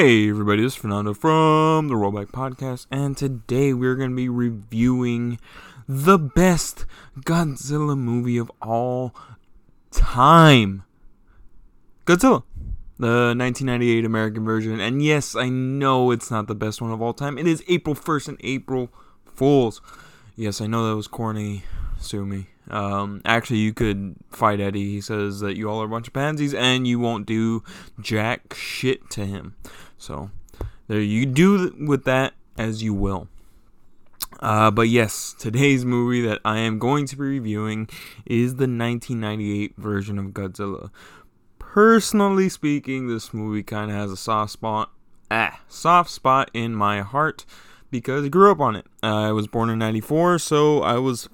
Hey everybody, this is Fernando from the Rollback Podcast, and today we're going to be reviewing the best Godzilla movie of all time. Godzilla, the 1998 American version. And yes, I know it's not the best one of all time. It is April 1st and April Fools. Yes, I know that was corny. Sue me. Um, actually, you could fight Eddie. He says that you all are a bunch of pansies and you won't do jack shit to him. So, there you do with that as you will. Uh, but yes, today's movie that I am going to be reviewing is the 1998 version of Godzilla. Personally speaking, this movie kind of has a soft spot, ah, soft spot in my heart because I grew up on it. Uh, I was born in '94, so I was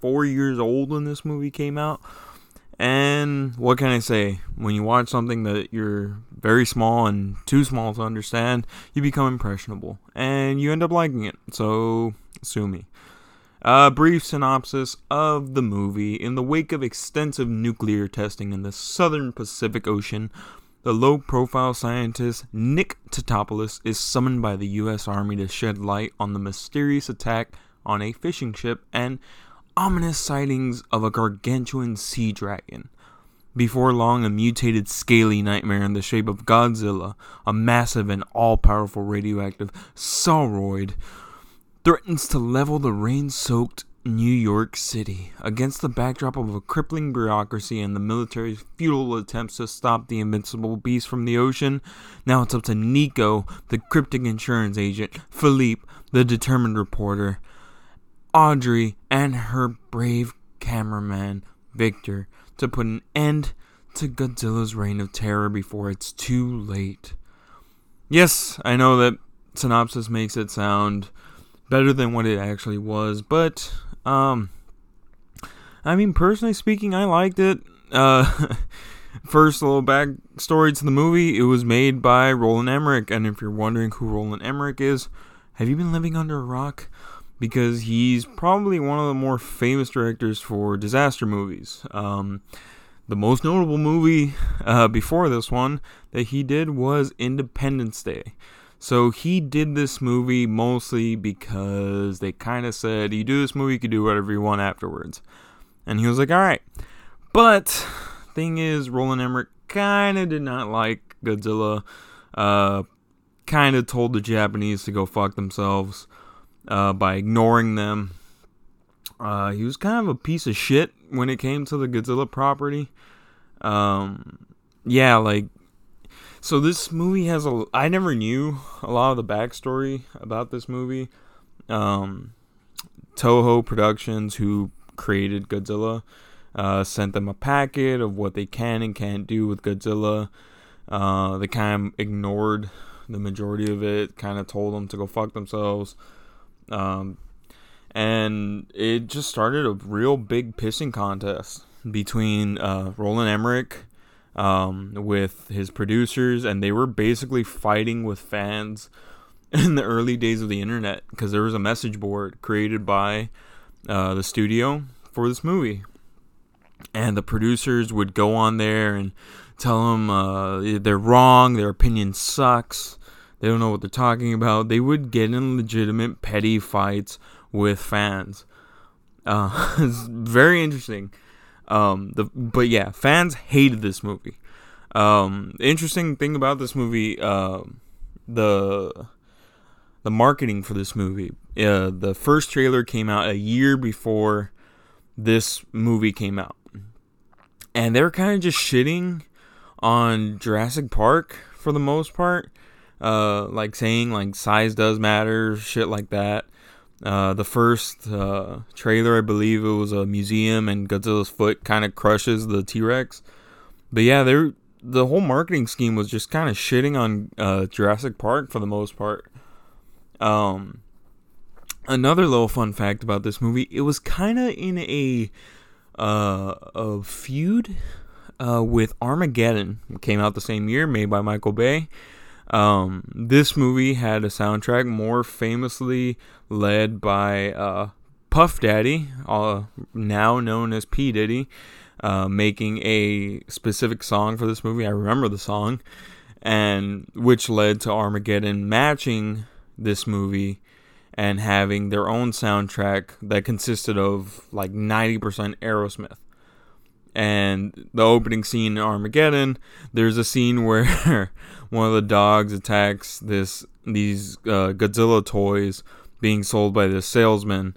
four years old when this movie came out. And what can I say? When you watch something that you're very small and too small to understand, you become impressionable and you end up liking it. So, sue me. A brief synopsis of the movie. In the wake of extensive nuclear testing in the southern Pacific Ocean, the low profile scientist Nick Tatopoulos is summoned by the U.S. Army to shed light on the mysterious attack on a fishing ship and ominous sightings of a gargantuan sea dragon. Before long, a mutated, scaly nightmare in the shape of Godzilla, a massive and all powerful radioactive sauroid, threatens to level the rain soaked New York City against the backdrop of a crippling bureaucracy and the military's futile attempts to stop the invincible beast from the ocean. Now it's up to Nico, the cryptic insurance agent, Philippe, the determined reporter, Audrey and her brave cameraman, Victor, to put an end to Godzilla's reign of terror before it's too late. Yes, I know that synopsis makes it sound better than what it actually was, but um I mean personally speaking, I liked it. Uh first little backstory to the movie, it was made by Roland Emmerich, and if you're wondering who Roland Emmerich is, have you been living under a rock? Because he's probably one of the more famous directors for disaster movies. Um, the most notable movie uh, before this one that he did was Independence Day. So he did this movie mostly because they kind of said, you do this movie, you can do whatever you want afterwards. And he was like, all right. But thing is, Roland Emmerich kind of did not like Godzilla. Uh, kind of told the Japanese to go fuck themselves uh, by ignoring them. Uh, he was kind of a piece of shit when it came to the Godzilla property. Um, yeah, like, so this movie has a. I never knew a lot of the backstory about this movie. Um, Toho Productions, who created Godzilla, uh, sent them a packet of what they can and can't do with Godzilla. Uh, they kind of ignored the majority of it, kind of told them to go fuck themselves. Um, and it just started a real big pissing contest between uh, Roland Emmerich um, with his producers, and they were basically fighting with fans in the early days of the internet because there was a message board created by uh, the studio for this movie. And the producers would go on there and tell them uh, they're wrong, their opinion sucks, they don't know what they're talking about. They would get in legitimate petty fights with fans. Uh, it's very interesting. Um, the but yeah, fans hated this movie. Um, interesting thing about this movie, uh, the the marketing for this movie. Uh, the first trailer came out a year before this movie came out, and they were kind of just shitting on Jurassic Park for the most part uh, like saying like size does matter, shit like that. Uh, the first uh, trailer, I believe it was a museum, and Godzilla's foot kind of crushes the T Rex. But yeah, they the whole marketing scheme was just kind of shitting on uh, Jurassic Park for the most part. Um, another little fun fact about this movie: it was kind of in a uh, a feud uh, with Armageddon. It came out the same year, made by Michael Bay. Um, this movie had a soundtrack more famously led by uh, Puff Daddy, uh, now known as P. Diddy, uh, making a specific song for this movie. I remember the song. and which led to Armageddon matching this movie and having their own soundtrack that consisted of like 90% Aerosmith. And the opening scene in Armageddon, there's a scene where one of the dogs attacks this these uh, Godzilla toys being sold by this salesman,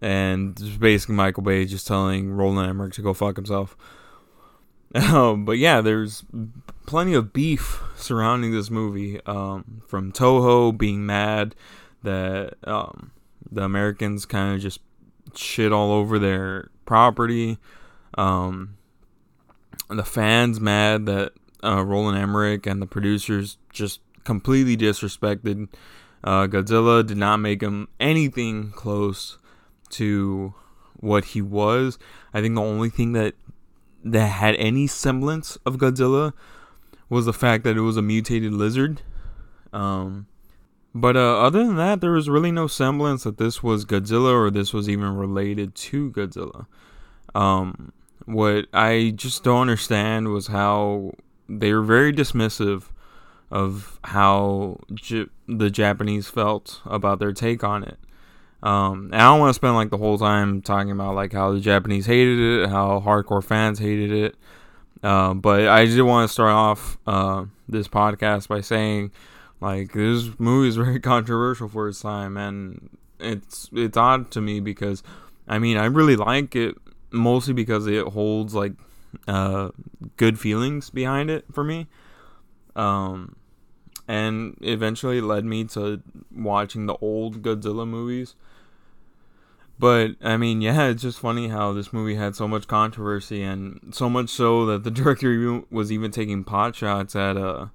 and basically Michael Bay just telling Roland Emmerich to go fuck himself. Um, but yeah, there's plenty of beef surrounding this movie um, from Toho being mad that um, the Americans kind of just shit all over their property. Um, the fans mad that uh, Roland Emmerich and the producers just completely disrespected uh, Godzilla. Did not make him anything close to what he was. I think the only thing that that had any semblance of Godzilla was the fact that it was a mutated lizard. Um, but uh, other than that, there was really no semblance that this was Godzilla or this was even related to Godzilla. Um, what I just don't understand was how they were very dismissive of how J- the Japanese felt about their take on it. Um, and I don't want to spend like the whole time talking about like how the Japanese hated it, how hardcore fans hated it. Uh, but I did want to start off uh, this podcast by saying like this movie is very controversial for its time, and it's it's odd to me because I mean I really like it mostly because it holds like uh, good feelings behind it for me. Um, and eventually led me to watching the old Godzilla movies. But I mean, yeah, it's just funny how this movie had so much controversy, and so much so that the director was even taking pot shots at uh,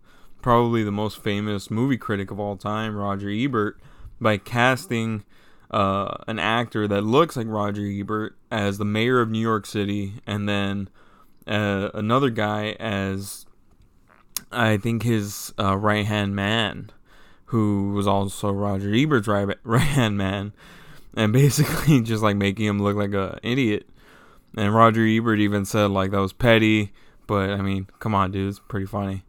probably the most famous movie critic of all time, Roger Ebert, by casting uh, an actor that looks like Roger Ebert as the mayor of New York City, and then uh, another guy as I think his uh, right hand man, who was also Roger Ebert's right hand man and basically just like making him look like a idiot. And Roger Ebert even said like that was petty, but I mean, come on, dude, it's pretty funny.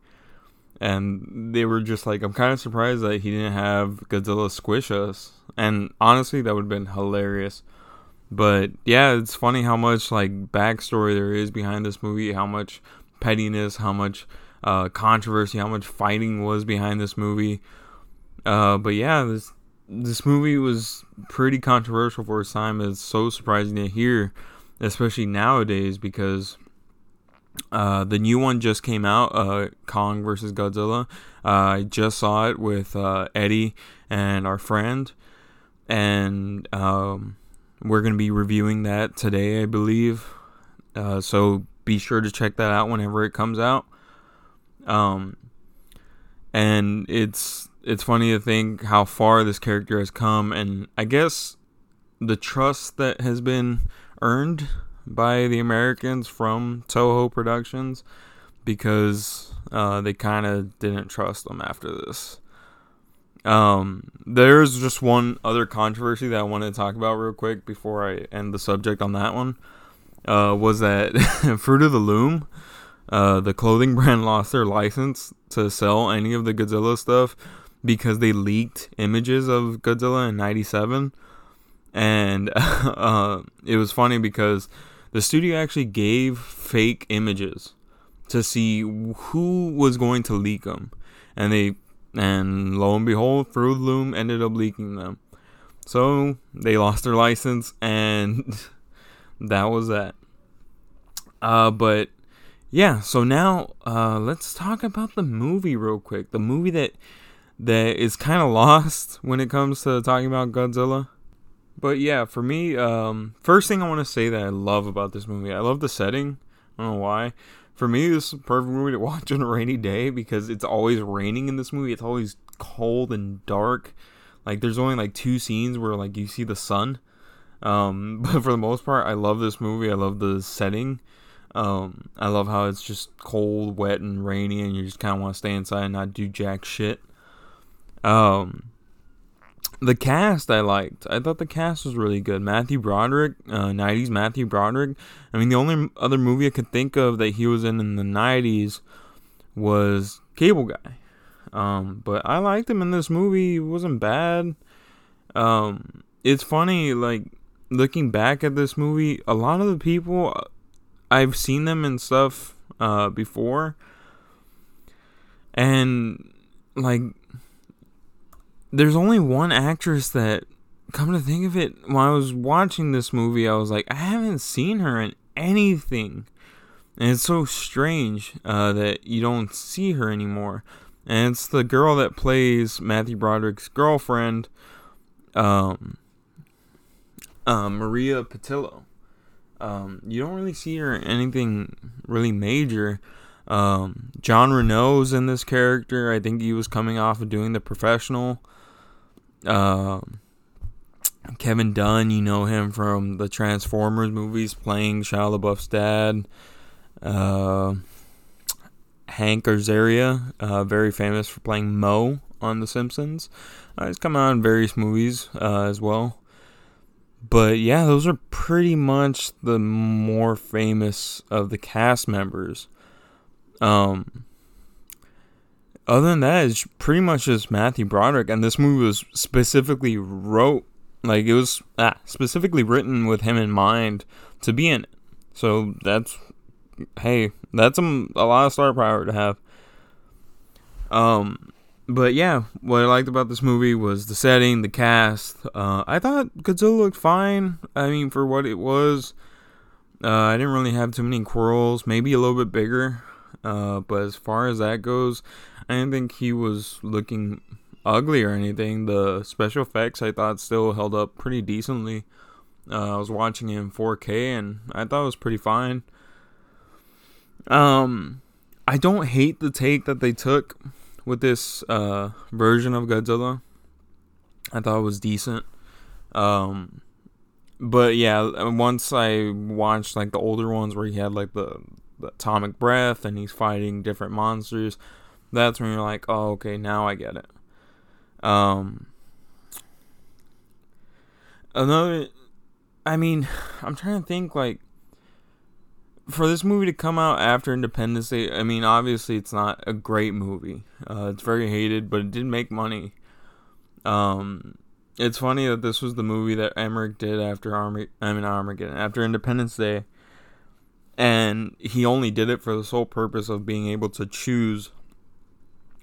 And they were just like, I'm kind of surprised that he didn't have Godzilla squish us. And honestly, that would have been hilarious. But yeah, it's funny how much like backstory there is behind this movie, how much pettiness, how much uh, controversy, how much fighting was behind this movie. Uh, but yeah, this this movie was pretty controversial for its time. It's so surprising to hear, especially nowadays, because uh, the new one just came out, uh, Kong versus Godzilla. Uh, I just saw it with uh, Eddie and our friend, and um, we're gonna be reviewing that today, I believe. Uh, so be sure to check that out whenever it comes out. Um, and it's it's funny to think how far this character has come, and I guess the trust that has been earned by the Americans from Toho Productions because uh, they kind of didn't trust them after this. Um, there's just one other controversy that I wanted to talk about real quick before I end the subject on that one. Uh, was that Fruit of the Loom, uh, the clothing brand, lost their license to sell any of the Godzilla stuff because they leaked images of Godzilla in 97 and uh, it was funny because the studio actually gave fake images to see who was going to leak them and they and lo and behold Fruit Loom ended up leaking them. So they lost their license and that was that. Uh, but yeah so now uh, let's talk about the movie real quick. The movie that that is kind of lost when it comes to talking about Godzilla. But yeah, for me, um, first thing I want to say that I love about this movie, I love the setting. I don't know why. For me, this is a perfect movie to watch on a rainy day because it's always raining in this movie. It's always cold and dark. Like there's only like two scenes where like you see the sun. Um, but for the most part, I love this movie. I love the setting. Um, I love how it's just cold, wet, and rainy, and you just kind of want to stay inside and not do jack shit. Um, the cast I liked. I thought the cast was really good. Matthew Broderick, uh, 90s Matthew Broderick. I mean, the only other movie I could think of that he was in in the 90s was Cable Guy. Um, but I liked him in this movie. It wasn't bad. Um, it's funny, like looking back at this movie, a lot of the people I've seen them and stuff uh, before, and like there's only one actress that come to think of it when i was watching this movie i was like i haven't seen her in anything and it's so strange uh, that you don't see her anymore and it's the girl that plays matthew broderick's girlfriend um, uh, maria Pitillo. um, you don't really see her in anything really major um, Jean Reno's in this character. I think he was coming off of doing the professional. Um, Kevin Dunn, you know him from the Transformers movies, playing Shia LaBeouf's dad. Uh, Hank Azaria, uh, very famous for playing Moe on The Simpsons. Uh, he's come out in various movies uh, as well. But yeah, those are pretty much the more famous of the cast members. Um, other than that, it's pretty much just Matthew Broderick, and this movie was specifically wrote like it was ah, specifically written with him in mind to be in it. So that's hey, that's a, a lot of star power to have. Um, but yeah, what I liked about this movie was the setting, the cast. Uh, I thought Godzilla looked fine. I mean, for what it was, uh, I didn't really have too many quarrels. Maybe a little bit bigger. Uh, but as far as that goes, I didn't think he was looking ugly or anything. The special effects I thought still held up pretty decently. Uh, I was watching it in 4K and I thought it was pretty fine. Um, I don't hate the take that they took with this uh, version of Godzilla. I thought it was decent. Um, but yeah, once I watched like the older ones where he had like the the atomic breath and he's fighting different monsters, that's when you're like, oh, okay, now I get it. Um, another, I mean, I'm trying to think like for this movie to come out after Independence Day. I mean, obviously it's not a great movie. Uh, it's very hated, but it did make money. Um, it's funny that this was the movie that Emmerich did after Army. I mean, Armageddon after Independence Day and he only did it for the sole purpose of being able to choose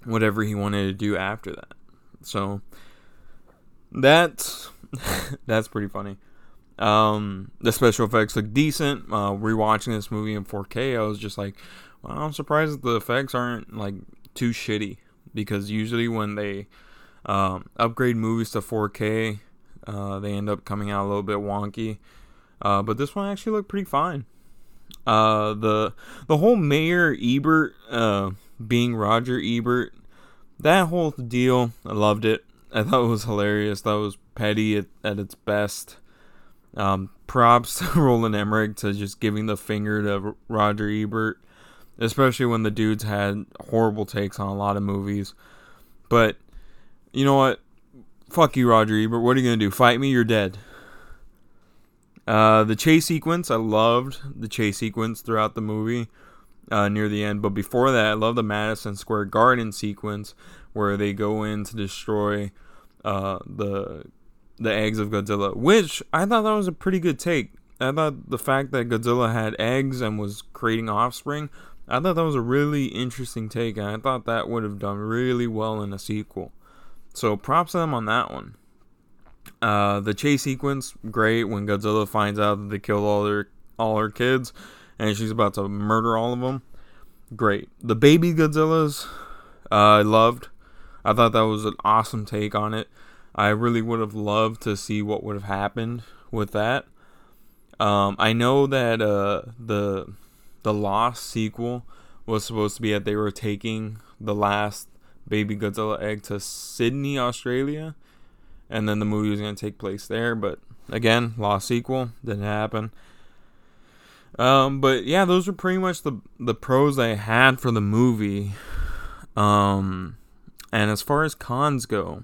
whatever he wanted to do after that. So that's that's pretty funny. Um, the special effects look decent. Uh, rewatching this movie in 4K, I was just like, well, I'm surprised the effects aren't like too shitty because usually when they um, upgrade movies to 4K, uh, they end up coming out a little bit wonky. Uh, but this one actually looked pretty fine. Uh, the the whole Mayor Ebert uh, being Roger Ebert, that whole deal, I loved it. I thought it was hilarious. That was petty at, at its best. Um, props to Roland Emmerich to just giving the finger to Roger Ebert, especially when the dudes had horrible takes on a lot of movies. But you know what? Fuck you, Roger Ebert. What are you gonna do? Fight me? You're dead. Uh, the chase sequence, I loved the chase sequence throughout the movie uh, near the end. But before that, I love the Madison Square Garden sequence where they go in to destroy uh, the the eggs of Godzilla, which I thought that was a pretty good take. I thought the fact that Godzilla had eggs and was creating offspring, I thought that was a really interesting take, and I thought that would have done really well in a sequel. So props to them on that one. Uh, the chase sequence, great. When Godzilla finds out that they killed all their all her kids, and she's about to murder all of them, great. The baby Godzillas, uh, I loved. I thought that was an awesome take on it. I really would have loved to see what would have happened with that. Um, I know that uh, the the Lost sequel was supposed to be that they were taking the last baby Godzilla egg to Sydney, Australia, and then the movie was going to take place there. But again, lost sequel didn't happen. Um, but yeah, those are pretty much the the pros I had for the movie. Um, and as far as cons go,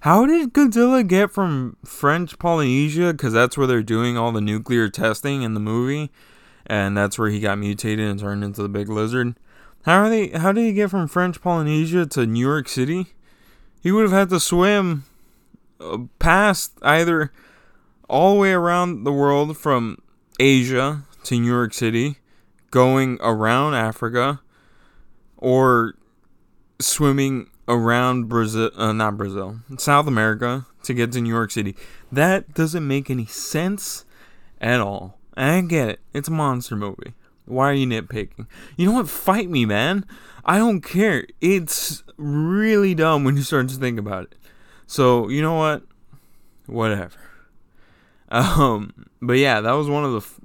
how did Godzilla get from French Polynesia? Because that's where they're doing all the nuclear testing in the movie. and that's where he got mutated and turned into the big lizard. How are they? How did he get from French Polynesia to New York City? He would have had to swim uh, past either all the way around the world from Asia to New York City, going around Africa, or swimming around Brazil, uh, not Brazil, South America to get to New York City. That doesn't make any sense at all. I get it. It's a monster movie. Why are you nitpicking? You know what? Fight me, man. I don't care. It's really dumb when you start to think about it. So, you know what? Whatever. Um, but yeah, that was one of the f-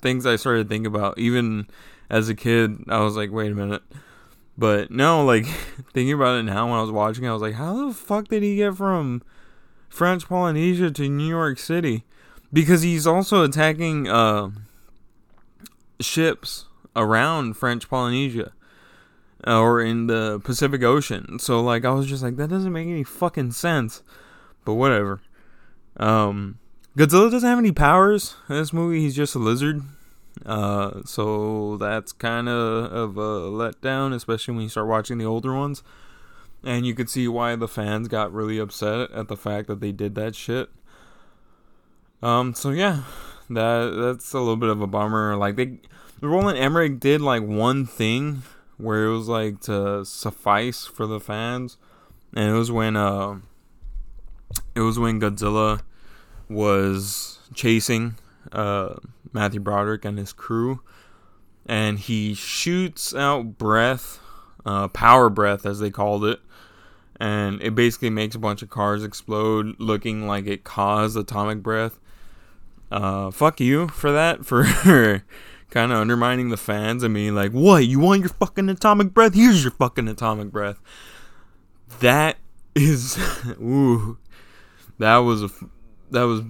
things I started thinking about. Even as a kid, I was like, wait a minute. But no, like thinking about it now when I was watching, I was like, how the fuck did he get from French Polynesia to New York City? Because he's also attacking uh, ships around French Polynesia uh, or in the Pacific Ocean. So like I was just like that doesn't make any fucking sense. But whatever. Um Godzilla doesn't have any powers in this movie. He's just a lizard. Uh, so that's kind of of a letdown, especially when you start watching the older ones. And you could see why the fans got really upset at the fact that they did that shit. Um, so yeah, that that's a little bit of a bummer. Like they, Roland Emmerich did like one thing where it was like to suffice for the fans, and it was when uh, it was when Godzilla was chasing uh, Matthew Broderick and his crew, and he shoots out breath, uh, power breath as they called it, and it basically makes a bunch of cars explode, looking like it caused atomic breath. Uh, fuck you for that, for kind of undermining the fans and being like, "What? You want your fucking atomic breath? Here's your fucking atomic breath." That is, ooh, that was a that was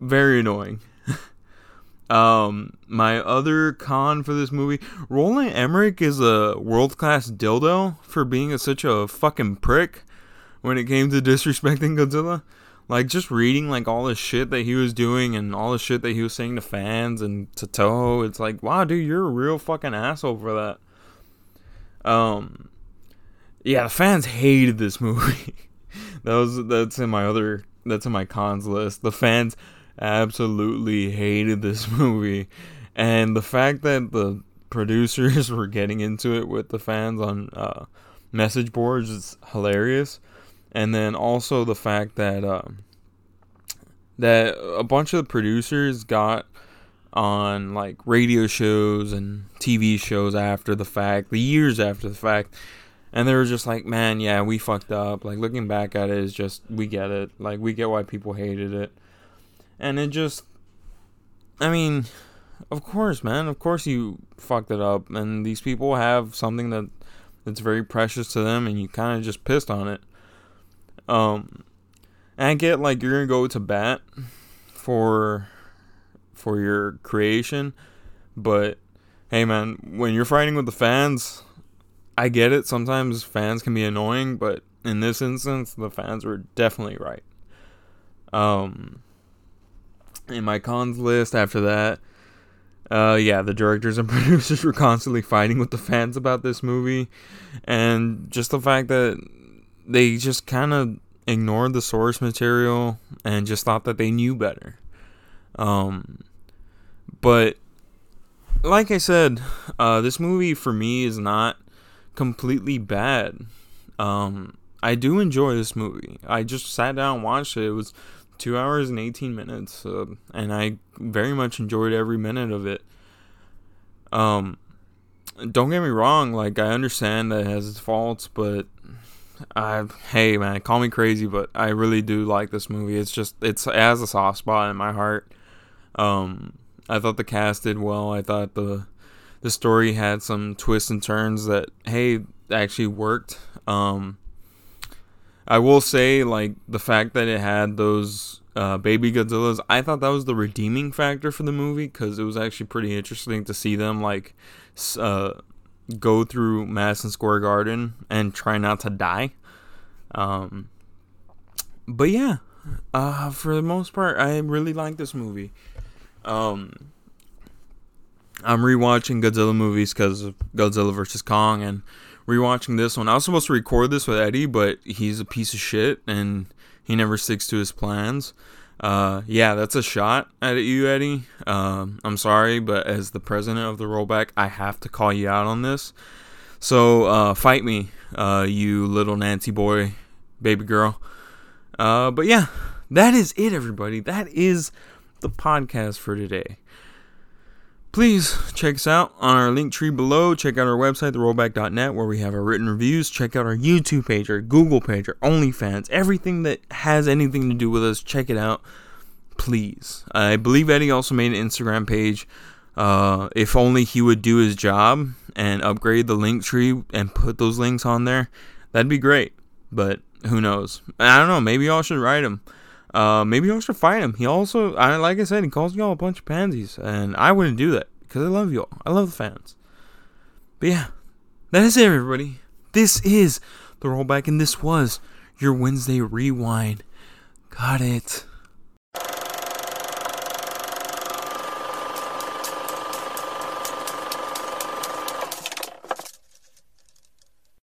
very annoying. um, my other con for this movie, Roland Emmerich is a world class dildo for being a, such a fucking prick when it came to disrespecting Godzilla. Like just reading like all the shit that he was doing and all the shit that he was saying to fans and to Toho, it's like, wow, dude, you're a real fucking asshole for that. Um, yeah, the fans hated this movie. that was that's in my other that's in my cons list. The fans absolutely hated this movie, and the fact that the producers were getting into it with the fans on uh, message boards is hilarious. And then also the fact that uh, that a bunch of producers got on like radio shows and TV shows after the fact, the years after the fact, and they were just like, man, yeah, we fucked up. Like looking back at it is just we get it. Like we get why people hated it. And it just I mean, of course, man. Of course you fucked it up and these people have something that that's very precious to them and you kind of just pissed on it. Um and I get like you're to go to bat for for your creation, but hey man, when you're fighting with the fans, I get it. Sometimes fans can be annoying, but in this instance, the fans were definitely right. Um, in my cons list after that, uh, yeah, the directors and producers were constantly fighting with the fans about this movie, and just the fact that they just kind of ignored the source material and just thought that they knew better. Um, but like I said, uh, this movie for me is not completely bad. Um, I do enjoy this movie. I just sat down and watched it. It was two hours and 18 minutes, uh, and I very much enjoyed every minute of it. Um, don't get me wrong, like, I understand that it has its faults, but I, hey, man, call me crazy, but I really do like this movie. It's just, it's, it has a soft spot in my heart. Um, I thought the cast did well. I thought the the story had some twists and turns that hey actually worked. Um, I will say like the fact that it had those uh, baby Godzillas, I thought that was the redeeming factor for the movie because it was actually pretty interesting to see them like uh, go through Madison Square Garden and try not to die. Um, but yeah, uh, for the most part, I really like this movie. Um, I'm rewatching Godzilla movies because of Godzilla vs Kong and rewatching this one. I was supposed to record this with Eddie, but he's a piece of shit and he never sticks to his plans. Uh, yeah, that's a shot at you, Eddie. Um, I'm sorry, but as the president of the rollback, I have to call you out on this. So uh, fight me, uh, you little Nancy boy, baby girl. Uh, but yeah, that is it, everybody. That is the podcast for today. Please check us out on our link tree below. Check out our website, therollback.net, where we have our written reviews. Check out our YouTube page, our Google page, our OnlyFans, everything that has anything to do with us. Check it out, please. I believe Eddie also made an Instagram page. Uh, if only he would do his job and upgrade the link tree and put those links on there, that'd be great. But who knows? I don't know. Maybe y'all should write him. Uh, maybe y'all should fight him. He also, I like I said, he calls y'all a bunch of pansies, and I wouldn't do that because I love y'all. I love the fans. But yeah, that is it, everybody. This is the rollback, and this was your Wednesday rewind. Got it.